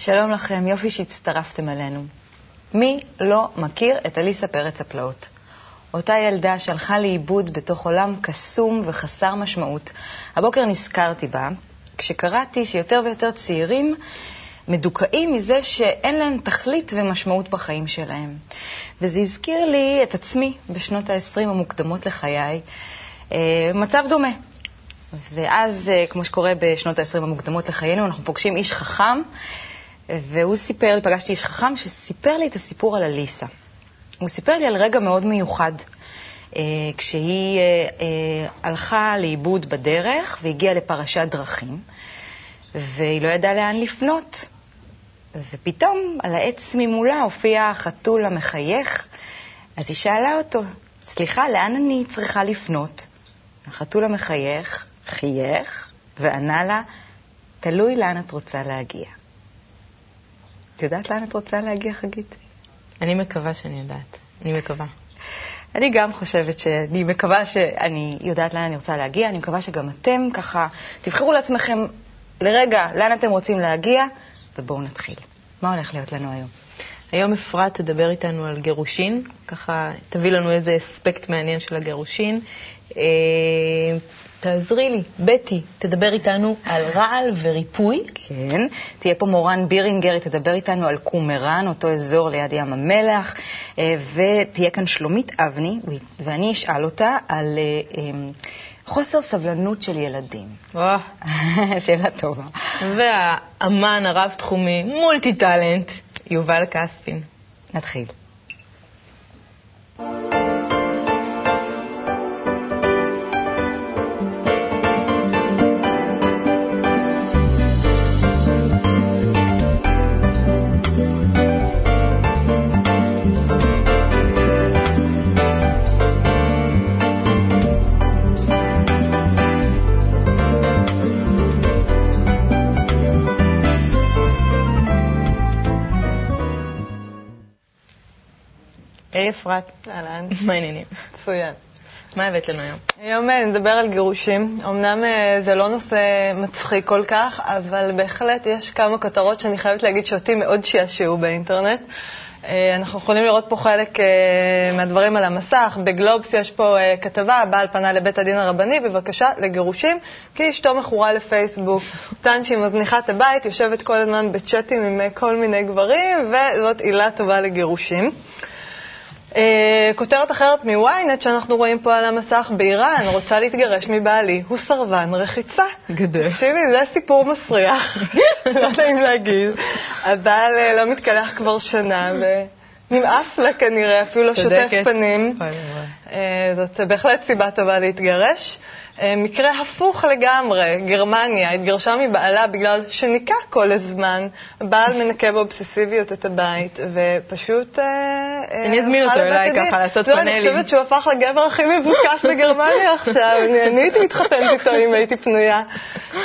שלום לכם, יופי שהצטרפתם אלינו. מי לא מכיר את אליסה פרץ הפלאות? אותה ילדה שהלכה לאיבוד בתוך עולם קסום וחסר משמעות. הבוקר נזכרתי בה כשקראתי שיותר ויותר צעירים מדוכאים מזה שאין להם תכלית ומשמעות בחיים שלהם. וזה הזכיר לי את עצמי בשנות ה-20 המוקדמות לחיי, אה, מצב דומה. ואז, אה, כמו שקורה בשנות ה-20 המוקדמות לחיינו, אנחנו פוגשים איש חכם, והוא סיפר לי, פגשתי איש חכם שסיפר לי את הסיפור על אליסה. הוא סיפר לי על רגע מאוד מיוחד, אה, כשהיא הלכה לאיבוד בדרך והגיעה לפרשת דרכים, והיא לא ידעה לאן לפנות. ופתאום על העץ ממולה הופיע החתול המחייך, אז היא שאלה אותו, סליחה, לאן אני צריכה לפנות? החתול המחייך חייך וענה לה, תלוי לאן את רוצה להגיע. את יודעת לאן את רוצה להגיע, חגית? אני מקווה שאני יודעת. אני מקווה. אני גם חושבת שאני מקווה שאני יודעת לאן אני רוצה להגיע, אני מקווה שגם אתם ככה תבחרו לעצמכם לרגע לאן אתם רוצים להגיע, ובואו נתחיל. מה הולך להיות לנו היום? היום אפרת תדבר איתנו על גירושין, ככה תביא לנו איזה אספקט מעניין של הגירושין. תעזרי לי, בטי, תדבר איתנו על רעל וריפוי. כן, תהיה פה מורן בירינגר, היא תדבר איתנו על קומראן, אותו אזור ליד ים המלח, אה, ותהיה כאן שלומית אבני, ואני אשאל אותה על אה, חוסר סבלנות של ילדים. שאלה טובה. והאמן הרב-תחומי, מולטי טאלנט, יובל כספין. נתחיל. היי אפרת. אהלן. מה העניינים? מצוין. מה הבאת לנו היום? היום אה, נדבר על גירושים. אמנם אה, זה לא נושא מצחיק כל כך, אבל בהחלט יש כמה כותרות שאני חייבת להגיד שאותי מאוד שעשעו באינטרנט. אה, אנחנו יכולים לראות פה חלק מהדברים על המסך. בגלובס יש פה כתבה, הבעל פנה לבית הדין הרבני בבקשה לגירושים, כי אשתו מכורה לפייסבוק. טען שהיא מזניחה את הבית, יושבת כל הזמן בצ'אטים עם כל מיני גברים, וזאת עילה טובה לגירושים. אה, כותרת אחרת מ-ynet שאנחנו רואים פה על המסך, באיראן רוצה להתגרש מבעלי, הוא סרבן רחיצה. גדול. תקשיבי, זה סיפור מסריח, לא נעים להגיד. הבעל אה, לא מתקלח כבר שנה, ונמאס לה כנראה, אפילו לא שוטף פנים. אה, זאת בהחלט סיבה טובה להתגרש. אה, מקרה הפוך לגמרי, גרמניה התגרשה מבעלה בגלל שניקה כל הזמן. הבעל מנקה באובססיביות את הבית, ופשוט... אה, אה, אני אזמין אותו אליי ככה לעשות פאנלים. אני חושבת שהוא הפך לגבר הכי מבוקש בגרמניה עכשיו. אני הייתי מתחתנת איתו אם הייתי פנויה.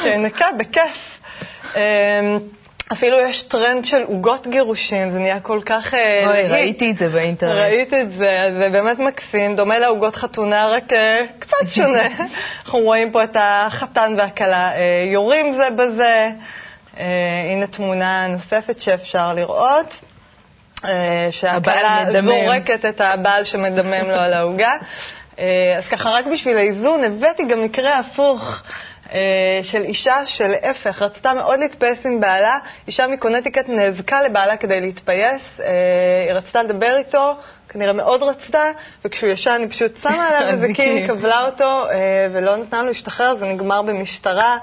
שנקה בכיף. אפילו יש טרנד של עוגות גירושים, זה נהיה כל כך... אה, אוי, ראיתי את זה באינטרנט. ראית את זה, אז זה באמת מקסים, דומה לעוגות חתונה, רק אה, קצת שונה. אנחנו רואים פה את החתן והכלה אה, יורים זה בזה. הנה תמונה נוספת שאפשר לראות. שהכלה זורקת את הבעל שמדמם לו על העוגה. אז ככה, רק בשביל האיזון, הבאתי גם מקרה הפוך. אה, של אישה שלהפך, רצתה מאוד להתפייס עם בעלה, אישה מקונטיקט נאבקה לבעלה כדי להתפייס, אה, היא רצתה לדבר איתו, כנראה מאוד רצתה, וכשהוא ישן היא פשוט שמה עליו נזקים, כבלה אותו אה, ולא נתנה לו להשתחרר, זה נגמר במשטרה.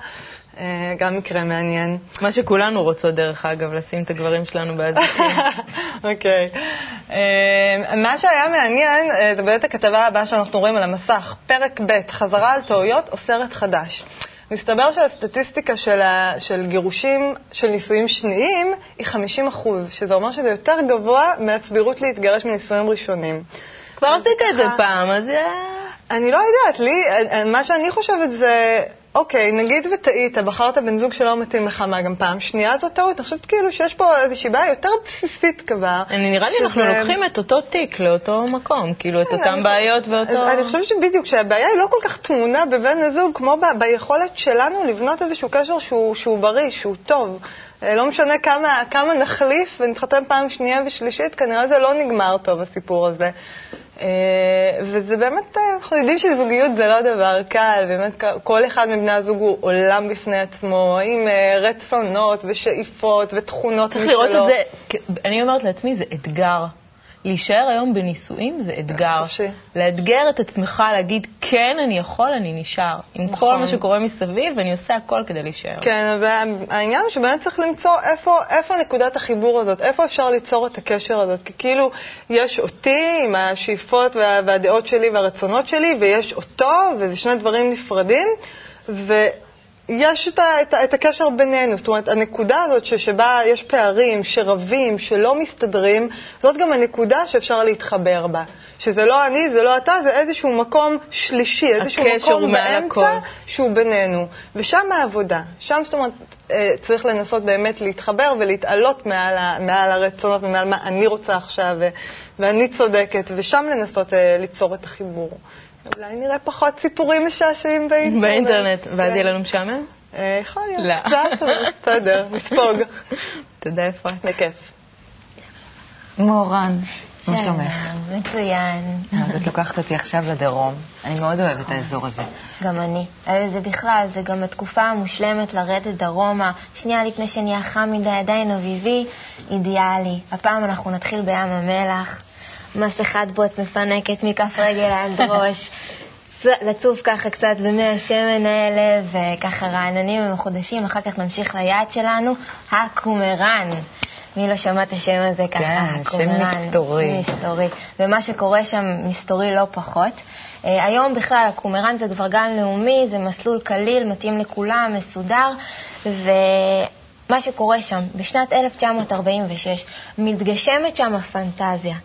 גם מקרה מעניין. מה שכולנו רוצות, דרך אגב, לשים את הגברים שלנו באזיקים. אוקיי. מה שהיה מעניין, זה באמת הכתבה הבאה שאנחנו רואים על המסך, פרק ב', חזרה על טעויות או סרט חדש. מסתבר שהסטטיסטיקה של, ה, של גירושים של נישואים שניים היא 50 אחוז, שזה אומר שזה יותר גבוה מהסבירות להתגרש מנישואים ראשונים. כבר עשית את זה פעם, אז... אני לא יודעת, לי, מה שאני חושבת זה, אוקיי, נגיד וטעית, בחרת בן זוג שלא מתאים לך, מה, גם פעם שנייה זו טעות? אני חושבת כאילו שיש פה איזושהי בעיה יותר בסיסית כבר. אני נראה לי אנחנו לוקחים את אותו תיק לאותו מקום, כאילו את כן, אותם אני- בעיות ואותו... אני חושבת שבדיוק, שהבעיה היא לא כל כך טמונה בבן הזוג, כמו ב- ביכולת שלנו לבנות איזשהו קשר שהוא, שהוא בריא, שהוא טוב. אה, לא משנה כמה, כמה נחליף ונתחתן פעם שנייה ושלישית, כנראה זה לא נגמר טוב, הסיפור הזה. אה, וזה באמת, אה, אנחנו יודעים שזוגיות זה לא דבר קל, באמת כל אחד מבני הזוג הוא עולם בפני עצמו, עם אה, רצונות ושאיפות ותכונות צריך לראות את זה, אני אומרת לעצמי, זה אתגר. להישאר היום בנישואים זה אתגר. לאתגר את עצמך, להגיד, כן, אני יכול, אני נשאר. עם כל נכון. מה שקורה מסביב, ואני עושה הכל כדי להישאר. כן, והעניין הוא שבאמת צריך למצוא איפה, איפה נקודת החיבור הזאת, איפה אפשר ליצור את הקשר הזאת. כי כאילו, יש אותי עם השאיפות וה, והדעות שלי והרצונות שלי, ויש אותו, וזה שני דברים נפרדים, ויש את, את, את הקשר בינינו. זאת אומרת, הנקודה הזאת ש, שבה יש פערים, שרבים, שלא מסתדרים, זאת גם הנקודה שאפשר להתחבר בה. שזה לא אני, זה לא אתה, זה איזשהו מקום שלישי, איזשהו מקום באמצע. הכל. שהוא בינינו, ושם העבודה. שם, זאת אומרת, אה, צריך לנסות באמת להתחבר ולהתעלות מעל, ה, מעל הרצונות ומעל מה אני רוצה עכשיו, ואני צודקת, ושם לנסות אה, ליצור את החיבור. אולי נראה פחות סיפורים משעשעים באינטרנט. באינטרנט, ואז כן. יהיה לנו משעמם? אה, יכול להיות, לא. קצת, אבל בסדר, נספוג. תודה, אפרת. בכיף. מורן, מה שלומך? מצוין. אז את לוקחת אותי עכשיו לדרום. אני מאוד אוהבת את האזור הזה. גם אני. אה, זה בכלל, זה גם התקופה המושלמת לרדת דרומה. שנייה לפני שנהיה חם מדי, עדיין אביבי, אידיאלי. הפעם אנחנו נתחיל בים המלח. מסכת בוץ מפנקת מכף רגל עד ראש. לצוף ככה קצת במי השמן האלה, וככה רעננים ומחודשים. אחר כך נמשיך ליעד שלנו, הקומראן. מי לא שמע את השם הזה ככה? כן, שם הקומראן. מסתורי. מסתורי. ומה שקורה שם מסתורי לא פחות. אה, היום בכלל הקומראן זה כבר גן לאומי, זה מסלול קליל, מתאים לכולם, מסודר, ומה שקורה שם, בשנת 1946 מתגשמת שם הפנטזיה.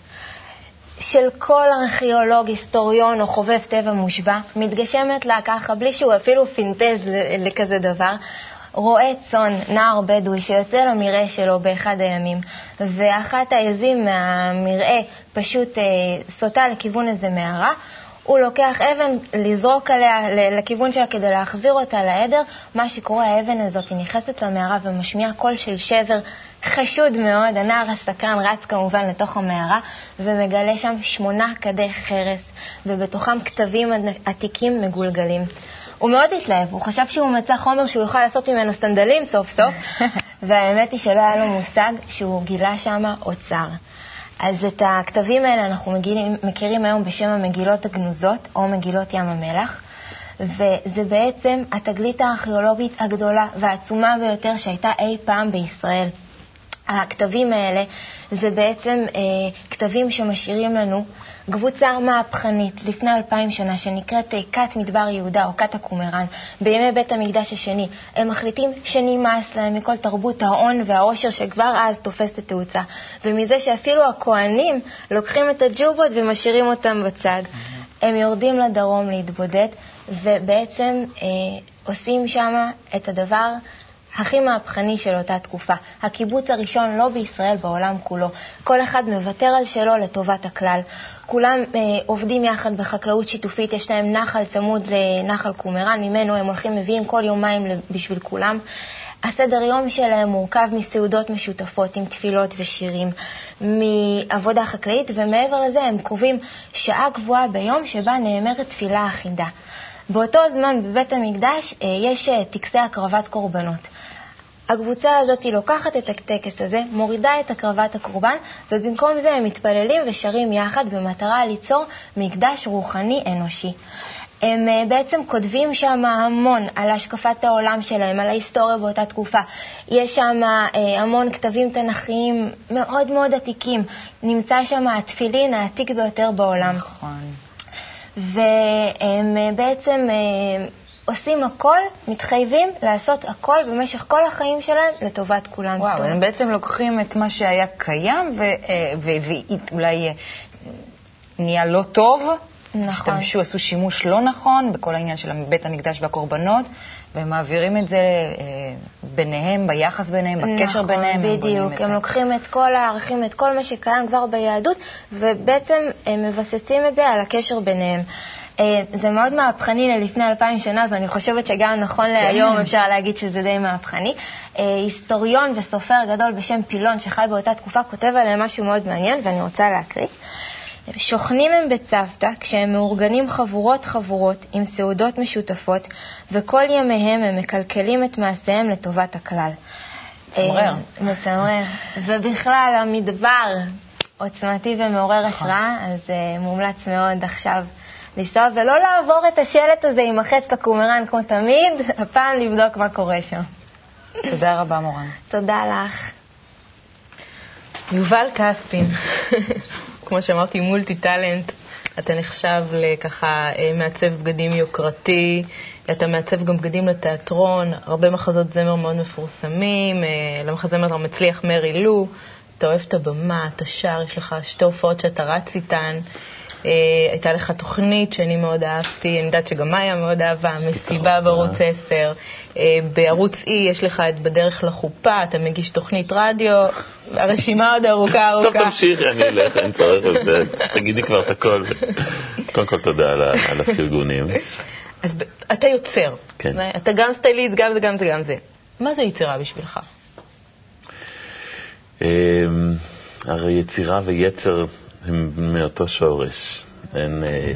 של כל ארכיאולוג, היסטוריון או חובב טבע מושבע, מתגשמת לה ככה, בלי שהוא אפילו פינטז לכזה דבר. רועה צאן, נער בדואי, שיוצא למרעה שלו באחד הימים, ואחת העזים מהמרעה פשוט אה, סוטה לכיוון איזה מערה, הוא לוקח אבן לזרוק עליה לכיוון שלה כדי להחזיר אותה לעדר. מה שקורה, האבן הזאת נכנסת למערה ומשמיעה קול של שבר חשוד מאוד. הנער הסקרן רץ כמובן לתוך המערה ומגלה שם שמונה כדי חרס, ובתוכם כתבים עתיקים מגולגלים. הוא מאוד התלהב, הוא חשב שהוא מצא חומר שהוא יוכל לעשות ממנו סנדלים סוף סוף, והאמת היא שלא היה לו מושג שהוא גילה שם אוצר. אז את הכתבים האלה אנחנו מגיעים, מכירים היום בשם המגילות הגנוזות, או מגילות ים המלח, וזה בעצם התגלית הארכיאולוגית הגדולה והעצומה ביותר שהייתה אי פעם בישראל. הכתבים האלה זה בעצם אה, כתבים שמשאירים לנו קבוצה מהפכנית לפני אלפיים שנה שנקראת אה, כת מדבר יהודה או כת הקומראן בימי בית המקדש השני. הם מחליטים שנמאס להם מכל תרבות ההון והעושר שכבר אז תופסת תאוצה, ומזה שאפילו הכוהנים לוקחים את הג'ובות ומשאירים אותם בצד. הם יורדים לדרום להתבודד, ובעצם אה, עושים שם את הדבר הכי מהפכני של אותה תקופה. הקיבוץ הראשון לא בישראל, בעולם כולו. כל אחד מוותר על שלו לטובת הכלל. כולם אה, עובדים יחד בחקלאות שיתופית, יש להם נחל צמוד לנחל קומראן, ממנו הם הולכים, מביאים כל יומיים בשביל כולם. הסדר יום שלהם מורכב מסעודות משותפות עם תפילות ושירים, מעבודה חקלאית, ומעבר לזה הם קובעים שעה קבועה ביום שבה נאמרת תפילה אחידה. באותו זמן בבית המקדש אה, יש אה, טקסי הקרבת קורבנות. הקבוצה הזאת לוקחת את הטקס הזה, מורידה את הקרבת הקורבן, ובמקום זה הם מתפללים ושרים יחד במטרה ליצור מקדש רוחני אנושי. הם אה, בעצם כותבים שם המון על השקפת העולם שלהם, על ההיסטוריה באותה תקופה. יש שם אה, המון כתבים תנכיים מאוד מאוד עתיקים. נמצא שם התפילין העתיק ביותר בעולם. נכון. והם אה, בעצם עושים הכל, מתחייבים לעשות הכל במשך כל החיים שלהם לטובת כולם. וואו, הם בעצם לוקחים את מה שהיה קיים ואולי נהיה לא טוב, נכון. השתמשו, עשו שימוש לא נכון בכל העניין של בית המקדש והקורבנות, והם מעבירים את זה אה, ביניהם, ביחס ביניהם, בקשר נכון, ביניהם. הם בונים בדיוק. הם זה. לוקחים את כל הערכים, את כל מה שקיים כבר ביהדות, ובעצם הם מבססים את זה על הקשר ביניהם. אה, זה מאוד מהפכני ללפני אלפיים שנה, ואני חושבת שגם נכון להיום אפשר להגיד שזה די מהפכני. אה, היסטוריון וסופר גדול בשם פילון, שחי באותה תקופה, כותב עליהם משהו מאוד מעניין, ואני רוצה להקריא. שוכנים הם בצוותא כשהם מאורגנים חבורות-חבורות עם סעודות משותפות, וכל ימיהם הם מקלקלים את מעשיהם לטובת הכלל. מצמרר. אה, מצמרר. ובכלל, המדבר עוצמתי ומעורר השראה, אז מומלץ מאוד עכשיו לנסוע, ולא לעבור את השלט הזה עם החץ לקומראן כמו תמיד, הפעם לבדוק מה קורה שם. תודה רבה, מורן. תודה לך. יובל כספין, כמו שאמרתי, מולטי טאלנט, אתה נחשב לככה אה, מעצב בגדים יוקרתי, אתה מעצב גם בגדים לתיאטרון, הרבה מחזות זמר מאוד מפורסמים, אה, למחזמר המצליח מרי לו, אתה אוהב את הבמה, אתה שר, יש לך שתי הופעות שאתה רץ איתן. אה, הייתה לך תוכנית שאני מאוד אהבתי, אני יודעת שגם מאיה מאוד אהבה, מסיבה בערוץ 10. אה, בערוץ E יש לך את בדרך לחופה, אתה מגיש תוכנית רדיו, הרשימה עוד ארוכה ארוכה. טוב, תמשיכי, אני אלך, אין צורך. תגידי כבר את הכל. קודם כל, תודה על הפרגונים. אז אתה יוצר. כן. אתה גם סטייליסט, גם זה, גם זה, גם זה. מה זה יצירה בשבילך? אמ, הרי יצירה ויצר הם מאותו שורש. אין, אה,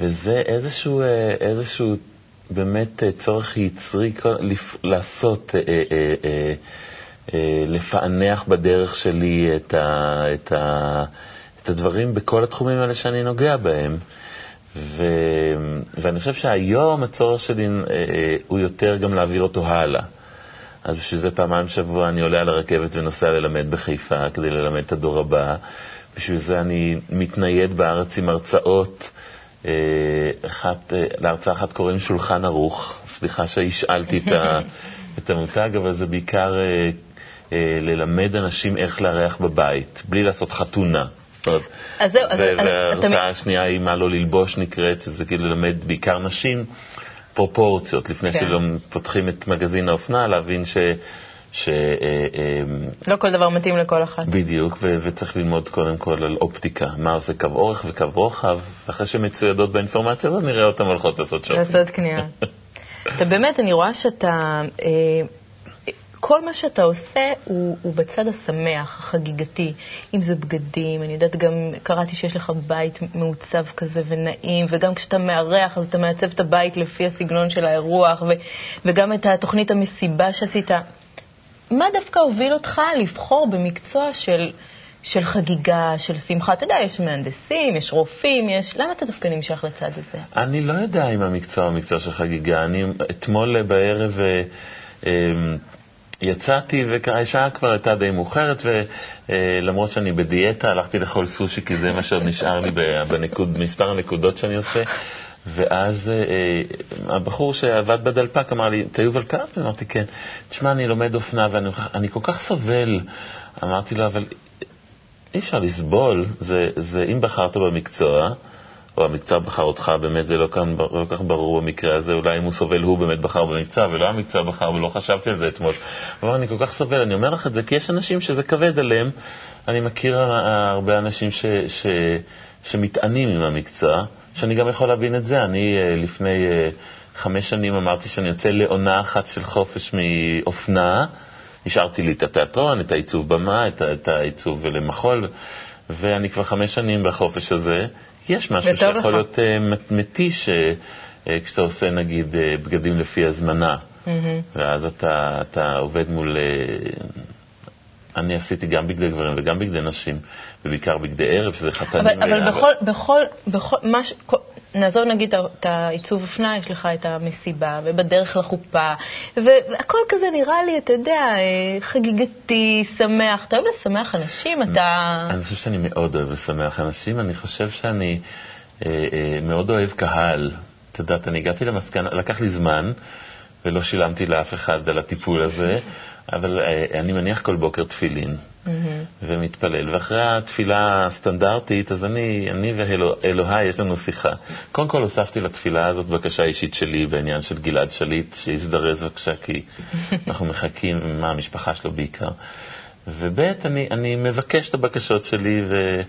וזה איזשהו, אה, איזשהו באמת אה, צורך יצרי לעשות, לפענח בדרך שלי את, ה, את, ה, את הדברים בכל התחומים האלה שאני נוגע בהם. ו, ואני חושב שהיום הצורך שלי הוא יותר גם להעביר אותו הלאה. אז בשביל זה פעמיים בשבוע אני עולה על הרכבת ונוסע ללמד בחיפה כדי ללמד את הדור הבא. בשביל זה אני מתנייד בארץ עם הרצאות. אה, אחת, אה, להרצאה אחת קוראים שולחן ערוך. סליחה שהשאלתי את, ה, את המותג, אבל זה בעיקר אה, אה, ללמד אנשים איך לארח בבית, בלי לעשות חתונה. זאת אומרת, אז זהו, אז ו- אתה- וההרצאה השנייה היא מה לא ללבוש נקראת, שזה כאילו ללמד בעיקר נשים פרופורציות, לפני כן. שפותחים את מגזין האופנה, להבין ש... ש אה, אה, לא כל דבר מתאים לכל אחת. בדיוק, ו- וצריך ללמוד קודם כל על אופטיקה, מה עושה קו אורך וקו רוחב, ואחרי שמצוידות באינפורמציה הזאת נראה אותן הולכות לעשות שופינג. לעשות קנייה. אתה באמת, אני רואה שאתה, אה, כל מה שאתה עושה הוא, הוא בצד השמח, החגיגתי. אם זה בגדים, אני יודעת גם, קראתי שיש לך בית מעוצב כזה ונעים, וגם כשאתה מארח אז אתה מעצב את הבית לפי הסגנון של האירוח, ו, וגם את התוכנית המסיבה שעשית. מה דווקא הוביל אותך לבחור במקצוע של, של חגיגה, של שמחה? אתה יודע, יש מהנדסים, יש רופאים, יש... למה אתה דווקא נמשך לצד הזה? אני לא יודע אם המקצוע הוא מקצוע של חגיגה. אני אתמול בערב אה, אה, יצאתי, והשעה כבר הייתה די מאוחרת, ולמרות שאני בדיאטה, הלכתי לאכול סושי, כי זה מה שעוד נשאר לי בנקוד, מספר הנקודות שאני עושה. ואז אה, אה, הבחור שעבד בדלפק אמר לי, אתה יובל קרפ? אמרתי, כן. תשמע, אני לומד אופנה ואני אני כל כך סובל. אמרתי לו, אבל אי אפשר לסבול, זה, זה אם בחרת במקצוע, או המקצוע בחר אותך, באמת זה לא, כאן, לא כך ברור במקרה הזה, אולי אם הוא סובל הוא באמת בחר במקצוע, ולא המקצוע בחר, ולא חשבתי על זה אתמול. אמר, אני כל כך סובל, אני אומר לך את זה, כי יש אנשים שזה כבד עליהם. אני מכיר הרבה אנשים ש, ש, שמתענים עם המקצוע, שאני גם יכול להבין את זה. אני אה, לפני אה, חמש שנים אמרתי שאני יוצא לעונה אחת של חופש מאופנה. השארתי לי את התיאטרון, את העיצוב במה, את, את העיצוב למחול, ואני כבר חמש שנים בחופש הזה. יש משהו שיכול לך. להיות uh, מתיש uh, כשאתה עושה נגיד uh, בגדים לפי הזמנה, mm-hmm. ואז אתה, אתה עובד מול... אני עשיתי גם בגדי גברים וגם בגדי נשים, ובעיקר בגדי ערב, שזה חתנים. אבל, אבל בכל, בכל, בכל, מש, כל, נעזוב נגיד את העיצוב אופנה, יש לך את המסיבה, ובדרך לחופה, והכל כזה נראה לי, אתה יודע, חגיגתי, שמח. אתה אוהב לשמח אנשים? אתה... אני חושב שאני מאוד אוהב לשמח אנשים. אני חושב שאני אה, אה, מאוד אוהב קהל. את יודעת, אני הגעתי למסקנה, לקח לי זמן, ולא שילמתי לאף אחד על הטיפול הזה, אבל אה, אני מניח כל בוקר תפילין ומתפלל, ואחרי התפילה הסטנדרטית, אז אני, אני ואלוהי, יש לנו שיחה. קודם כל הוספתי לתפילה הזאת בקשה אישית שלי בעניין של גלעד שליט, שיזדרז בבקשה, כי אנחנו מחכים, מה המשפחה שלו בעיקר. וב' אני, אני מבקש את הבקשות שלי ו,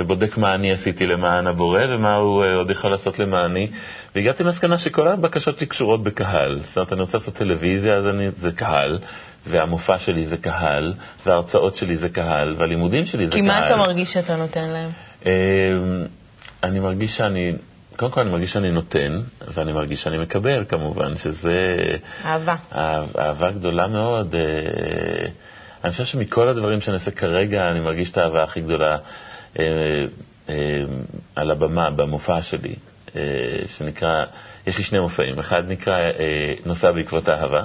ובודק מה אני עשיתי למען הבורא ומה הוא uh, עוד יכול לעשות למעני. והגעתי למסקנה שכל הבקשות שלי קשורות בקהל. זאת אומרת, אני רוצה לעשות טלוויזיה, אז אני, זה קהל, והמופע שלי זה קהל, וההרצאות שלי זה קהל, והלימודים שלי זה כי קהל. מה אתה מרגיש שאתה נותן להם? Uh, אני מרגיש שאני, קודם כל אני מרגיש שאני נותן, ואני מרגיש שאני מקבל כמובן, שזה... אהבה. אהב, אהבה גדולה מאוד. Uh, אני חושב שמכל הדברים שאני עושה כרגע, אני מרגיש את האהבה הכי גדולה אה, אה, על הבמה, במופע שלי, אה, שנקרא, יש לי שני מופעים, אחד נקרא אה, נוסע בעקבות האהבה,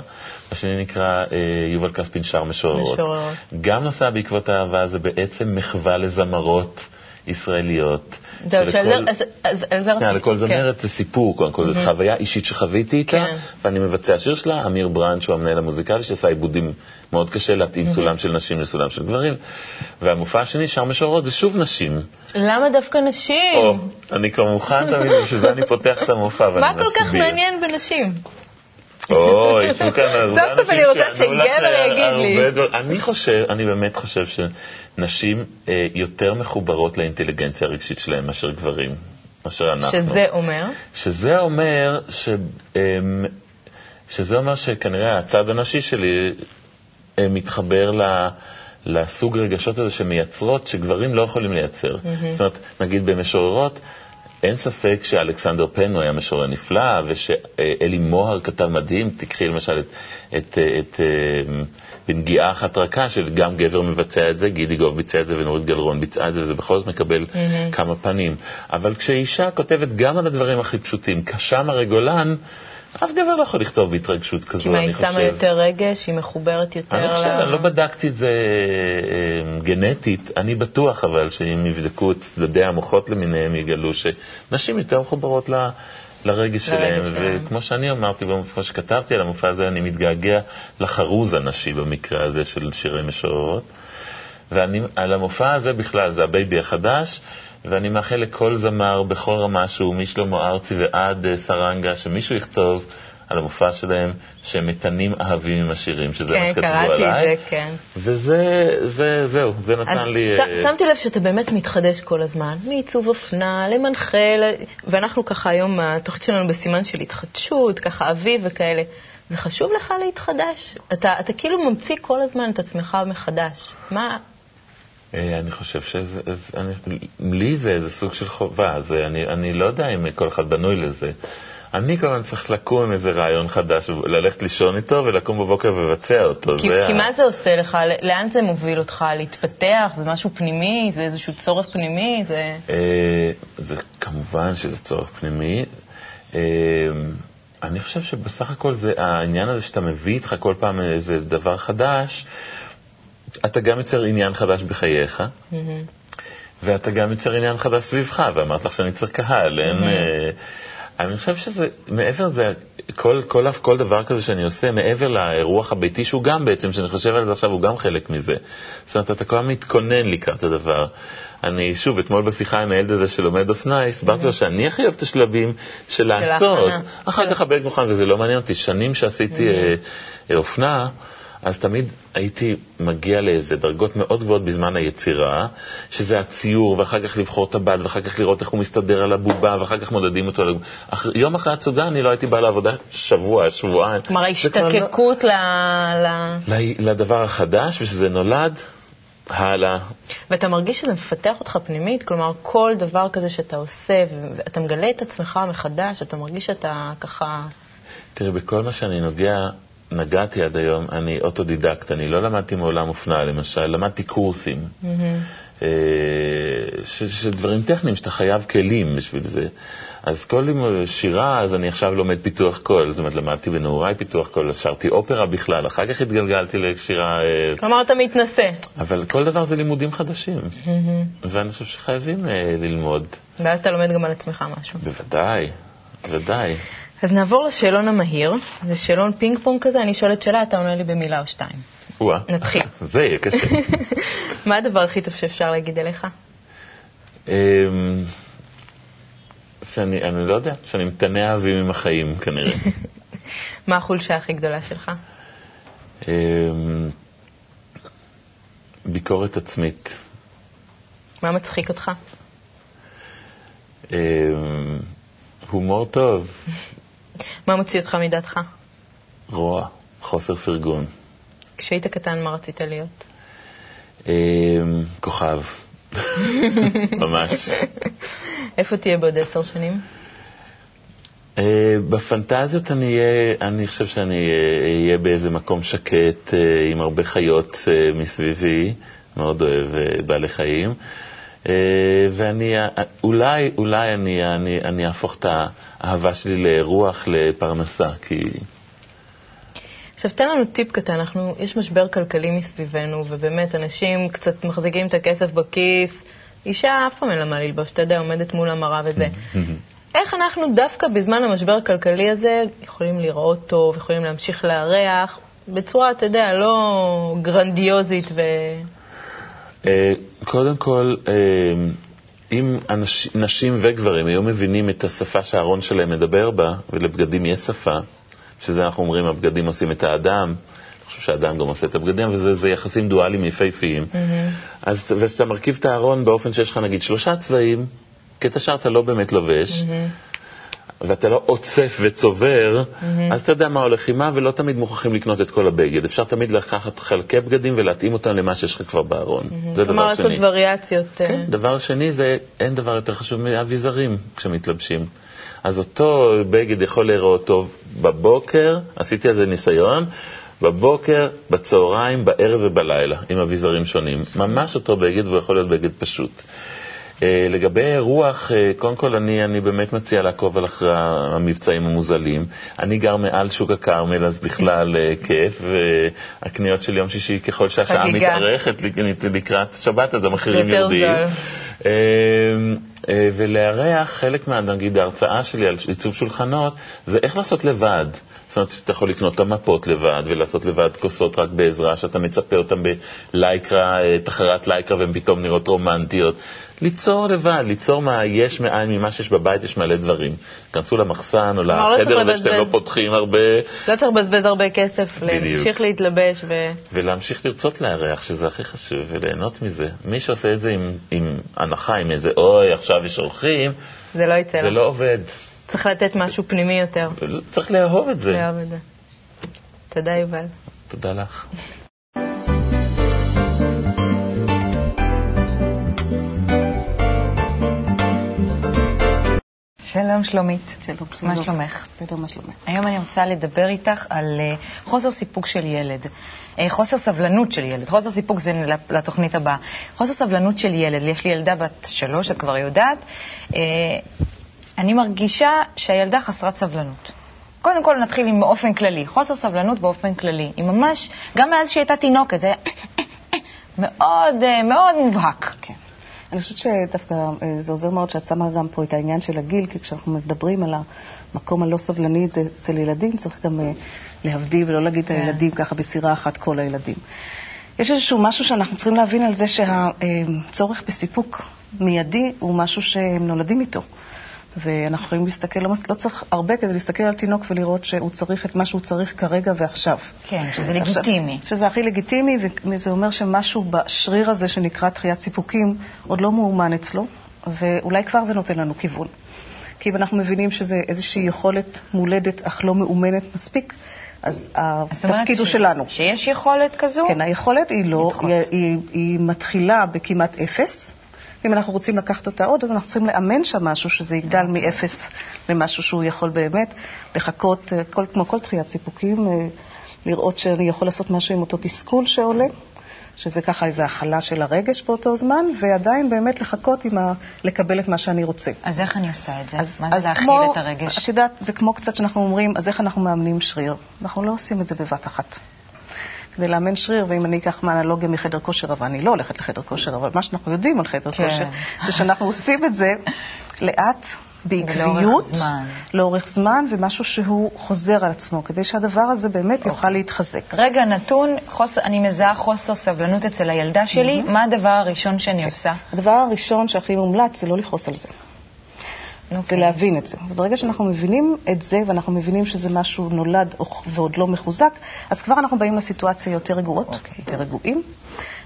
השני נקרא אה, יובל כספין שר משוררות. משוררות. גם נוסע בעקבות האהבה זה בעצם מחווה לזמרות ישראליות. זהו, שנייה, לכל כן. זמרת זה סיפור, קודם כל, זו חוויה אישית שחוויתי איתה, כן. ואני מבצע שיר שלה, אמיר ברנד, שהוא המנהל המוזיקלי, שעשה עיבודים מאוד קשה להתאים סולם של נשים לסולם של גברים. והמופע השני, שר משוררות, זה שוב נשים. למה דווקא נשים? אני כבר מוכן תמיד, בשביל זה אני פותח את המופע מה. כל כך מעניין בנשים? או, ישבו כאן הרבה סוף סוף אנשים אני רוצה שגבר יגיד לי. דבר- אני חושב, אני באמת חושב שנשים אה, יותר מחוברות לאינטליגנציה הרגשית שלהם מאשר גברים, מאשר אנחנו. שזה אומר? שזה אומר ש... אמ, שזה אומר שכנראה הצד הנשי שלי אה, מתחבר ל... לסוג רגשות הזה שמייצרות, שגברים לא יכולים לייצר. זאת אומרת, נגיד במשוררות, אין ספק שאלכסנדר הוא היה משורר נפלא, ושאלי מוהר כתב מדהים, תקחי למשל את, את, את, אה, בנגיעה אחת רכה, שגם גבר מבצע את זה, גידי גוב ביצע את זה ונורית גלרון ביצעה את זה, וזה בכל זאת מקבל כמה פנים. אבל כשאישה כותבת גם על הדברים הכי פשוטים, כשם הרי גולן, אף גבר לא יכול לכתוב בהתרגשות כזו, כי מה, אני היא חושב. שמה יותר רגש, היא מחוברת יותר אני חושב, ל- אני לא בדקתי את זה אה, גנטית, אני בטוח אבל שאם יבדקו את צדדי המוחות למיניהם, יגלו שנשים יותר מחוברות ל... לרגש שלהם, שלהם. וכמו שאני אמרתי, כמו שכתבתי על המופע הזה, אני מתגעגע לחרוז הנשי במקרה הזה של שירי משוררות. ועל המופע הזה בכלל, זה ה baby החדש, ואני מאחל לכל זמר בכל רמה שהוא, משלמה ארצי ועד אה, סרנגה, שמישהו יכתוב על המופע שלהם שהם מתנים אהבים עם השירים, שזה מה כן, שכתבו קראתי עליי. את זה, כן. וזה, זה, זהו, זה נתן לי... ש- אה, שמתי לב שאתה באמת מתחדש כל הזמן, מעיצוב אופנה למנחה, ואנחנו ככה היום, התוכנית שלנו בסימן של התחדשות, ככה אביב וכאלה. זה חשוב לך להתחדש? אתה, אתה כאילו ממציא כל הזמן את עצמך מחדש. מה, אני חושב שזה, אני, לי זה איזה סוג של חובה, זה, אני, אני לא יודע אם כל אחד בנוי לזה. אני כל הזמן צריך לקום עם איזה רעיון חדש, ללכת לישון איתו ולקום בבוקר ולבצע אותו. כי, זה כי ה- מה זה עושה לך? לאן זה מוביל אותך? להתפתח? זה משהו פנימי? זה איזשהו צורך פנימי? זה... אה, זה כמובן שזה צורך פנימי. אה, אני חושב שבסך הכל זה העניין הזה שאתה מביא איתך כל פעם איזה דבר חדש, אתה גם יוצר עניין חדש בחייך, ואתה גם יוצר עניין חדש סביבך, ואמרת לך שאני צריך קהל, אין... אה, אני חושב שזה, מעבר לזה, כל, כל, כל דבר כזה שאני עושה, מעבר לאירוח הביתי, שהוא גם בעצם, שאני חושב על זה עכשיו, הוא גם חלק מזה. זאת אומרת, אתה כל הזמן מתכונן לקראת הדבר. אני, שוב, אתמול בשיחה עם הילד הזה שלומד אופנה, הסברתי לו שאני הכי אוהב את השלבים של לעשות. אחר כך הבלג מוכן, וזה לא מעניין אותי. שנים שעשיתי אה, אה, אופנה, אז תמיד הייתי מגיע לאיזה דרגות מאוד גבוהות בזמן היצירה, שזה הציור, ואחר כך לבחור את הבד, ואחר כך לראות איך הוא מסתדר על הבובה, ואחר כך מודדים אותו. אח... יום אחרי הצגה אני לא הייתי בא לעבודה שבוע, שבועיים. כלומר, לא- ההשתקקות ל... ל... ל- לדבר החדש, ושזה נולד, הלאה. ואתה מרגיש שזה מפתח אותך פנימית? כלומר, כל דבר כזה שאתה עושה, ואתה מגלה את עצמך מחדש, אתה מרגיש שאתה ככה... תראי, בכל מה שאני נוגע, נגעתי עד היום, אני אוטודידקט, אני לא למדתי מעולם אופנה, למשל, למדתי קורסים. אה, ש- של דברים טכניים, שאתה חייב כלים בשביל זה. אז כל לימוד שירה, אז אני עכשיו לומד פיתוח קול. זאת אומרת, למדתי בנעוריי פיתוח קול, שרתי אופרה בכלל, אחר כך התגלגלתי לשירה... אה, כלומר, אתה מתנשא. אבל כל דבר זה לימודים חדשים. ואני חושב שחייבים אה, ללמוד. ואז אתה לומד גם על עצמך משהו. בוודאי, בוודאי. אז נעבור לשאלון המהיר. זה שאלון פינג פונג כזה, אני שואלת שאלה, אתה עונה לי במילה או שתיים. וואה. נתחיל. זה יהיה קשה. מה הדבר הכי טוב שאפשר להגיד עליך? אמ, שאני, אני לא יודע, שאני מתנה אהבים עם החיים כנראה. מה החולשה הכי גדולה שלך? אמ, ביקורת עצמית. מה מצחיק אותך? אמ, הומור טוב, מה מוציא אותך מדעתך? רוע, חוסר פרגון. כשהיית קטן, מה רצית להיות? אמ, כוכב. ממש. איפה תהיה בעוד עשר שנים? אה, בפנטזיות אני אהיה, אני חושב שאני אה, אהיה באיזה מקום שקט אה, עם הרבה חיות מסביבי, מאוד אוהב בעלי חיים, ואני, אה, אולי, אולי אני, אני, אני אהפוך את האהבה שלי לרוח, לפרנסה, כי... עכשיו, תן לנו טיפ קטן, אנחנו, יש משבר כלכלי מסביבנו, ובאמת, אנשים קצת מחזיקים את הכסף בכיס. אישה אף פעם אין לה מה ללבוש, אתה יודע, עומדת מול המראה וזה. איך אנחנו דווקא בזמן המשבר הכלכלי הזה יכולים לראות טוב, יכולים להמשיך לארח, בצורה, אתה יודע, לא גרנדיוזית ו... אה, קודם כל, אה, אם אנש, נשים וגברים היו מבינים את השפה שהארון שלהם מדבר בה, ולבגדים יש שפה, שזה אנחנו אומרים, הבגדים עושים את האדם, אני חושב שהאדם גם עושה את הבגדים, וזה יחסים דואליים יפהפיים. Mm-hmm. אז כשאתה מרכיב את הארון באופן שיש לך נגיד שלושה צבעים, כי את השאר אתה לא באמת לובש, ואתה לא אוצף וצובר, אז אתה יודע מה הולך עם מה, ולא תמיד מוכרחים לקנות את כל הבגד. אפשר תמיד לקחת חלקי בגדים ולהתאים אותם למה שיש לך כבר בארון. זה כלומר, דבר לעשות שני. וריאציות. אה, כן, דבר שני זה, אין דבר יותר חשוב מאביזרים כשמתלבשים. אז אותו בגד יכול להיראות טוב בבוקר, עשיתי על זה ניסיון, בבוקר, בצהריים, בערב ובלילה, עם אביזרים שונים. ממש אותו בגד, והוא יכול להיות בגד פשוט. אה, לגבי רוח, אה, קודם כל אני, אני באמת מציע לעקוב על אחרי המבצעים המוזלים. אני גר מעל שוק הכרמל, אז בכלל אה, כיף, והקניות של יום שישי, ככל שהשעה. מתארכת לק- לקראת שבת, אז המחירים יורדים. אה, ולארח, חלק נגיד, ההרצאה שלי על עיצוב שולחנות, זה איך לעשות לבד. זאת אומרת, שאתה יכול לקנות את המפות לבד, ולעשות לבד כוסות רק בעזרה, שאתה מצפה אותן בלייקרה, אה, תחרת לייקרה, והן פתאום נראות רומנטיות. ליצור לבד, ליצור מה יש מאין, ממה שיש בבית, יש מלא דברים. כנסו למחסן או לחדר הזה שאתם לא. פותחים הרבה, לא צריך לבזבז הרבה כסף. להמשיך להתלבש ו... ולהמשיך לרצות לארח, שזה הכי חשוב, וליהנות מזה. מי שעושה את זה עם, עם הנחה, עם איזה אוי, עכשיו יש אורחים, זה לא יצא זה. לא עובד. צריך לתת משהו פנימי יותר. צריך לאהוב את זה. לאהוב את זה. תודה, יובל. תודה לך. שלום שלומית. שלום, מה שלום. שלומך? בסדר, מה שלומך? היום אני רוצה לדבר איתך על אה, חוסר סיפוק של ילד, אה, חוסר סבלנות של ילד. חוסר סיפוק זה לתוכנית הבאה. חוסר סבלנות של ילד, יש לי ילדה בת שלוש, את כבר יודעת. אה, אני מרגישה שהילדה חסרת סבלנות. קודם כל נתחיל עם באופן כללי, חוסר סבלנות באופן כללי. היא ממש, גם מאז שהיא הייתה תינוקת, זה היה מאוד אה, מאוד מובהק. כן. אני חושבת שדווקא אה, זה עוזר מאוד שאת שמה גם פה את העניין של הגיל, כי כשאנחנו מדברים על המקום הלא סבלני אצל- ילדים, צריך גם אה, להבדיל ולא להגיד את כן. הילדים ככה בסירה אחת כל הילדים. יש איזשהו משהו שאנחנו צריכים להבין על זה שהצורך בסיפוק מיידי הוא משהו שהם נולדים איתו. ואנחנו יכולים להסתכל, לא, לא צריך הרבה כדי להסתכל על תינוק ולראות שהוא צריך את מה שהוא צריך כרגע ועכשיו. כן, שזה עכשיו, לגיטימי. שזה הכי לגיטימי, וזה אומר שמשהו בשריר הזה שנקרא תחיית סיפוקים עוד לא מאומן אצלו, ואולי כבר זה נותן לנו כיוון. כי אם אנחנו מבינים שזה איזושהי יכולת מולדת אך לא מאומנת מספיק, אז התפקיד הוא ש- שלנו. שיש יכולת כזו? כן, היכולת היא לא. היא, היא, היא מתחילה בכמעט אפס. אם אנחנו רוצים לקחת אותה עוד, אז אנחנו צריכים לאמן שם משהו, שזה יגדל מאפס למשהו שהוא יכול באמת לחכות, אה, כל, כמו כל דחיית סיפוקים, אה, לראות שאני יכול לעשות משהו עם אותו תסכול שעולה, שזה ככה איזו הכלה של הרגש באותו זמן, ועדיין באמת לחכות עם ה... לקבל את מה שאני רוצה. אז איך אני עושה את זה? מה זה אז להכיל כמו- את הרגש? את יודעת, זה כמו קצת שאנחנו אומרים, אז איך אנחנו מאמנים שריר? אנחנו לא עושים את זה בבת אחת. כדי לאמן שריר, ואם אני אקח מאנלוגיה מחדר כושר, אבל אני לא הולכת לחדר כושר, אבל מה שאנחנו יודעים על חדר כן. כושר, זה שאנחנו עושים את זה לאט בעקביות, זמן. לאורך זמן, ומשהו שהוא חוזר על עצמו, כדי שהדבר הזה באמת יוכל להתחזק. רגע נתון, חוסר, אני מזהה חוסר סבלנות אצל הילדה שלי, מה הדבר הראשון שאני עושה? הדבר הראשון שהכי מומלץ זה לא לכעוס על זה. זה אוקיי. להבין את זה. וברגע שאנחנו מבינים את זה, ואנחנו מבינים שזה משהו נולד ועוד לא מחוזק, אז כבר אנחנו באים לסיטואציה יותר רגועות, אוקיי. יותר רגועים,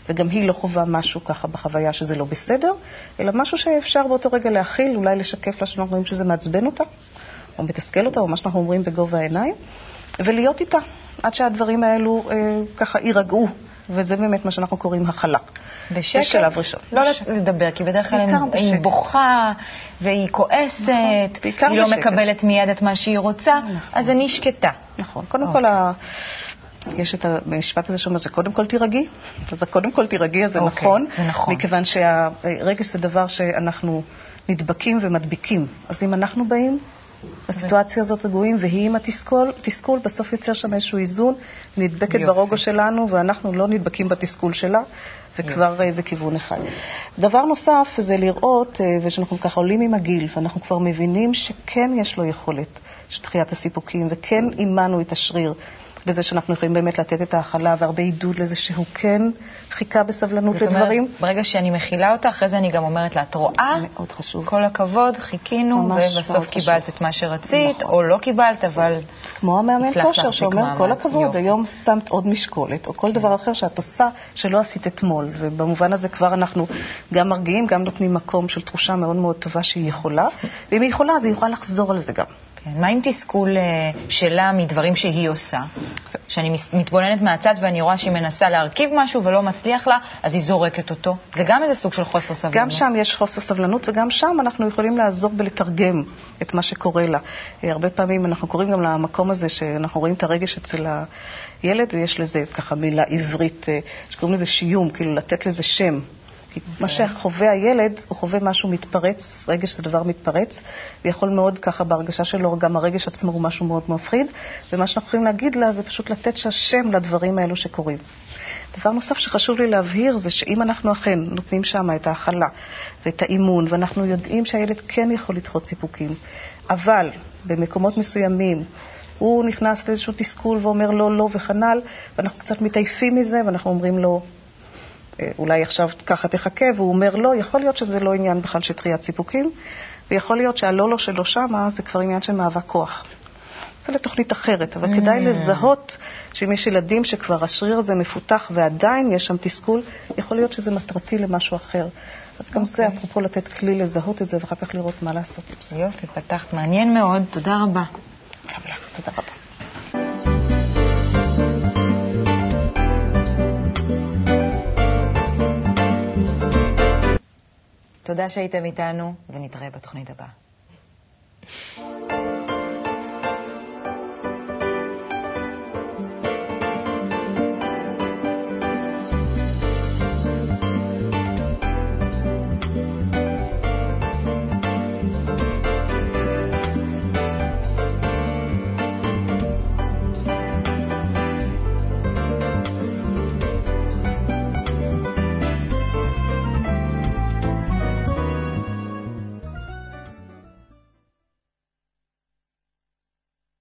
וגם היא לא חווה משהו ככה בחוויה שזה לא בסדר, אלא משהו שאפשר באותו רגע להכיל, אולי לשקף לה שאנחנו רואים שזה מעצבן אותה, או מתסכל אותה, או מה שאנחנו אומרים בגובה העיניים, ולהיות איתה, עד שהדברים האלו אה, ככה יירגעו, וזה באמת מה שאנחנו קוראים הכלה. בשקט? זה שלב ראשון. לא בשקט. לדבר, כי בדרך כלל היא. בוכה, והיא כועסת, בעיקר היא לא בשקט. מקבלת מיד את מה שהיא רוצה, אז אני שקטה. נכון. קודם כל, ה... יש את המשפט הזה שאומר שקודם כל תירגעי, אז קודם כל תירגעי, אז זה אוקיי, נכון. זה נכון. מכיוון שהרגש זה דבר שאנחנו נדבקים ומדביקים. אז אם אנחנו באים לסיטואציה הזאת רגועים, והיא עם התסכול, תסכול בסוף יוצר שם איזשהו איזון, נדבקת יופי. ברוגו שלנו, ואנחנו לא נדבקים בתסכול שלה. וכבר אה, זה כיוון אחד. דבר נוסף זה לראות, אה, ושאנחנו ככה עולים עם הגיל, ואנחנו כבר מבינים שכן יש לו יכולת של דחיית הסיפוקים, וכן אימנו את השריר בזה שאנחנו יכולים באמת לתת את ההכלה והרבה עידוד לזה שהוא כן חיכה בסבלנות זאת לדברים. אומרת, ברגע שאני מכילה אותה, אחרי זה אני גם אומרת לה, את רואה? מאוד חשוב. כל הכבוד, חיכינו, ובסוף קיבלת חשוב. את מה שרצית, נכון. או לא קיבלת, אבל... כמו המאמן כושר שאומר. כל הכבוד, יופי. היום שמת עוד משקולת, או כל דבר אחר שאת עושה שלא עשית אתמול. ובמובן הזה כבר אנחנו גם מרגיעים, גם נותנים מקום של תחושה מאוד מאוד טובה שהיא יכולה, ואם היא יכולה, אז היא יכולה לחזור על זה גם. כן. מה עם תסכול אה, שלה מדברים שהיא עושה? שאני מתבוננת מהצד ואני רואה שהיא מנסה להרכיב משהו ולא מצליח לה, אז היא זורקת אותו. זה גם איזה סוג של חוסר סבלנות. גם שם יש חוסר סבלנות, וגם שם אנחנו יכולים לעזור בלתרגם את מה שקורה לה. אה, הרבה פעמים אנחנו קוראים גם למקום הזה שאנחנו רואים את הרגש אצל הילד, ויש לזה ככה מילה עברית, אה, שקוראים לזה שיום, כאילו לתת לזה שם. כי מה שחווה הילד, הוא חווה משהו מתפרץ, רגש זה דבר מתפרץ, ויכול מאוד ככה בהרגשה שלו, גם הרגש עצמו הוא משהו מאוד מפחיד, ומה שאנחנו יכולים להגיד לה זה פשוט לתת שם לדברים האלו שקורים. דבר נוסף שחשוב לי להבהיר זה שאם אנחנו אכן נותנים שם את ההכלה ואת האימון, ואנחנו יודעים שהילד כן יכול לדחות סיפוקים, אבל במקומות מסוימים הוא נכנס לאיזשהו תסכול ואומר לא, לא וכנ"ל, ואנחנו קצת מתעייפים מזה, ואנחנו אומרים לו, "אה, אולי עכשיו ככה תחכה, והוא אומר לא, יכול להיות שזה לא עניין בכלל של דחיית סיפוקים, ויכול להיות שהלא לא שלו שמה זה כבר עניין של מאבק כוח. זה לתוכנית אחרת, אבל כדאי לזהות שאם יש ילדים שכבר השריר הזה מפותח ועדיין יש שם תסכול, יכול להיות שזה מטרתי למשהו אחר. אז גם זה, אפרופו לתת כלי לזהות את זה ואחר כך לראות מה לעשות עם זה. יופי, פתחת מעניין מאוד, תודה רבה. תודה רבה. תודה שהייתם איתנו, ונתראה בתוכנית הבאה.